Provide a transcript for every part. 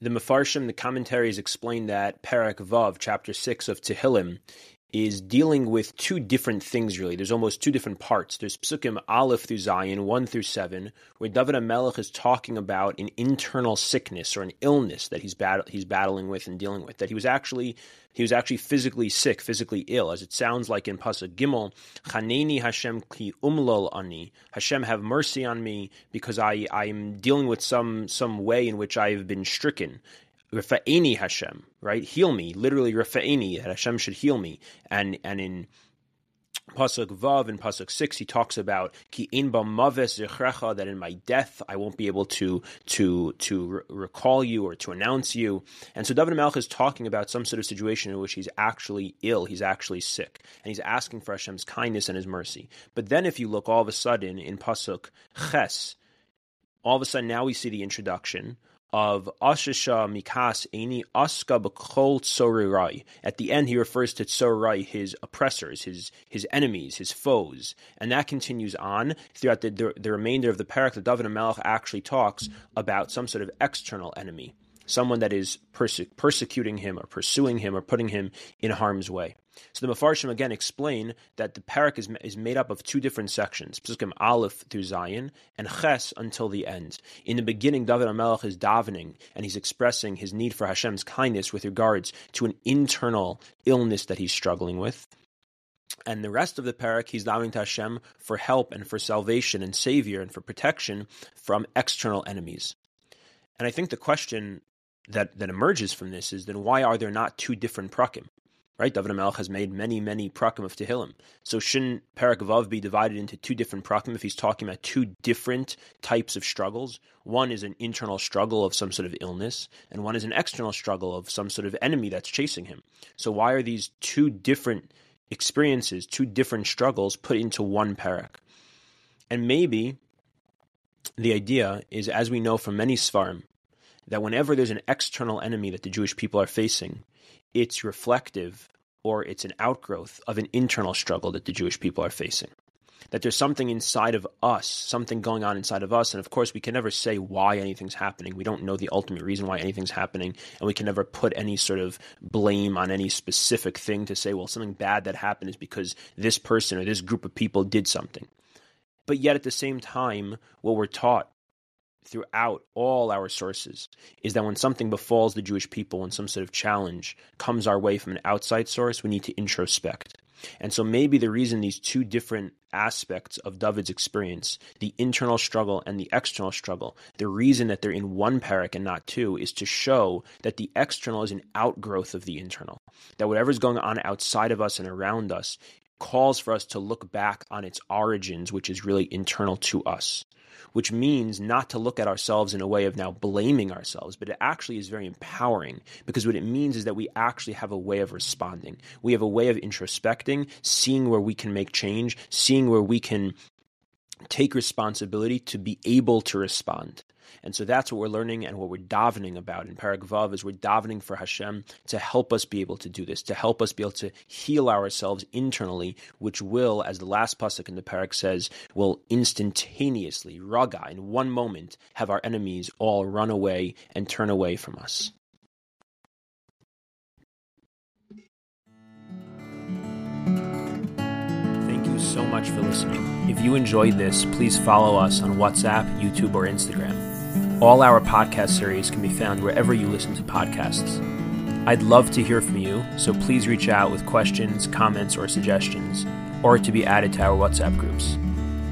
the Mefarshim, the commentaries explain that Perek Vav, chapter 6 of Tehillim, is dealing with two different things, really. There's almost two different parts. There's Psukim Aleph through Zayin, 1 through 7, where David HaMelech is talking about an internal sickness or an illness that he's, bat- he's battling with and dealing with, that he was actually he was actually physically sick, physically ill, as it sounds like in Pasuk Gimel, Chaneni Hashem ki umlol ani. Hashem have mercy on me because I, I am dealing with some some way in which I have been stricken. Rafa'ini Hashem, right? Heal me, literally Rafa'ini, Hashem should heal me. And and in Pasuk Vav and Pasuk Six, he talks about ki in maves zichrecha that in my death I won't be able to to to re- recall you or to announce you. And so David Melech is talking about some sort of situation in which he's actually ill, he's actually sick, and he's asking for Hashem's kindness and His mercy. But then, if you look all of a sudden in Pasuk Ches, all of a sudden now we see the introduction of Ashisha Mikas Eni Aska B'Kol Tsorirai. At the end, he refers to Tsorirai, his oppressors, his his enemies, his foes, and that continues on throughout the, the, the remainder of the perek. The David Melech actually talks about some sort of external enemy, someone that is perse- persecuting him or pursuing him or putting him in harm's way. So the Mefarshim again explain that the perek is, is made up of two different sections, Psukim Aleph through Zayin and Ches until the end. In the beginning, David HaMelech is davening and he's expressing his need for Hashem's kindness with regards to an internal illness that he's struggling with. And the rest of the perek, he's davening to Hashem for help and for salvation and savior and for protection from external enemies. And I think the question that, that emerges from this is then why are there not two different prakim? right? David Melech has made many, many prakim of Tehillim. So shouldn't Perek Vav be divided into two different prakim if he's talking about two different types of struggles? One is an internal struggle of some sort of illness, and one is an external struggle of some sort of enemy that's chasing him. So why are these two different experiences, two different struggles put into one perek? And maybe the idea is, as we know from many svarim, that whenever there's an external enemy that the Jewish people are facing, it's reflective or it's an outgrowth of an internal struggle that the Jewish people are facing. That there's something inside of us, something going on inside of us. And of course, we can never say why anything's happening. We don't know the ultimate reason why anything's happening. And we can never put any sort of blame on any specific thing to say, well, something bad that happened is because this person or this group of people did something. But yet at the same time, what we're taught throughout all our sources is that when something befalls the Jewish people, when some sort of challenge comes our way from an outside source, we need to introspect. And so maybe the reason these two different aspects of David's experience, the internal struggle and the external struggle, the reason that they're in one perek and not two is to show that the external is an outgrowth of the internal. That whatever's going on outside of us and around us calls for us to look back on its origins, which is really internal to us which means not to look at ourselves in a way of now blaming ourselves, but it actually is very empowering because what it means is that we actually have a way of responding. We have a way of introspecting, seeing where we can make change, seeing where we can take responsibility to be able to respond. And so that's what we're learning and what we're davening about in Perek Vav is we're davening for Hashem to help us be able to do this, to help us be able to heal ourselves internally, which will, as the last pasuk in the perek says, will instantaneously, raga, in one moment, have our enemies all run away and turn away from us. Thank you so much for listening. If you enjoyed this, please follow us on WhatsApp, YouTube, or Instagram. All our podcast series can be found wherever you listen to podcasts. I'd love to hear from you, so please reach out with questions, comments, or suggestions, or to be added to our WhatsApp groups.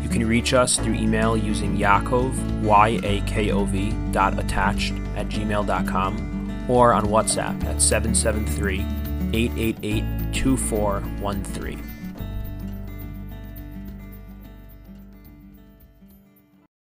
You can reach us through email using Yakov, Y-A-K-O-V, dot attached at gmail.com, or on WhatsApp at 773 888 2413.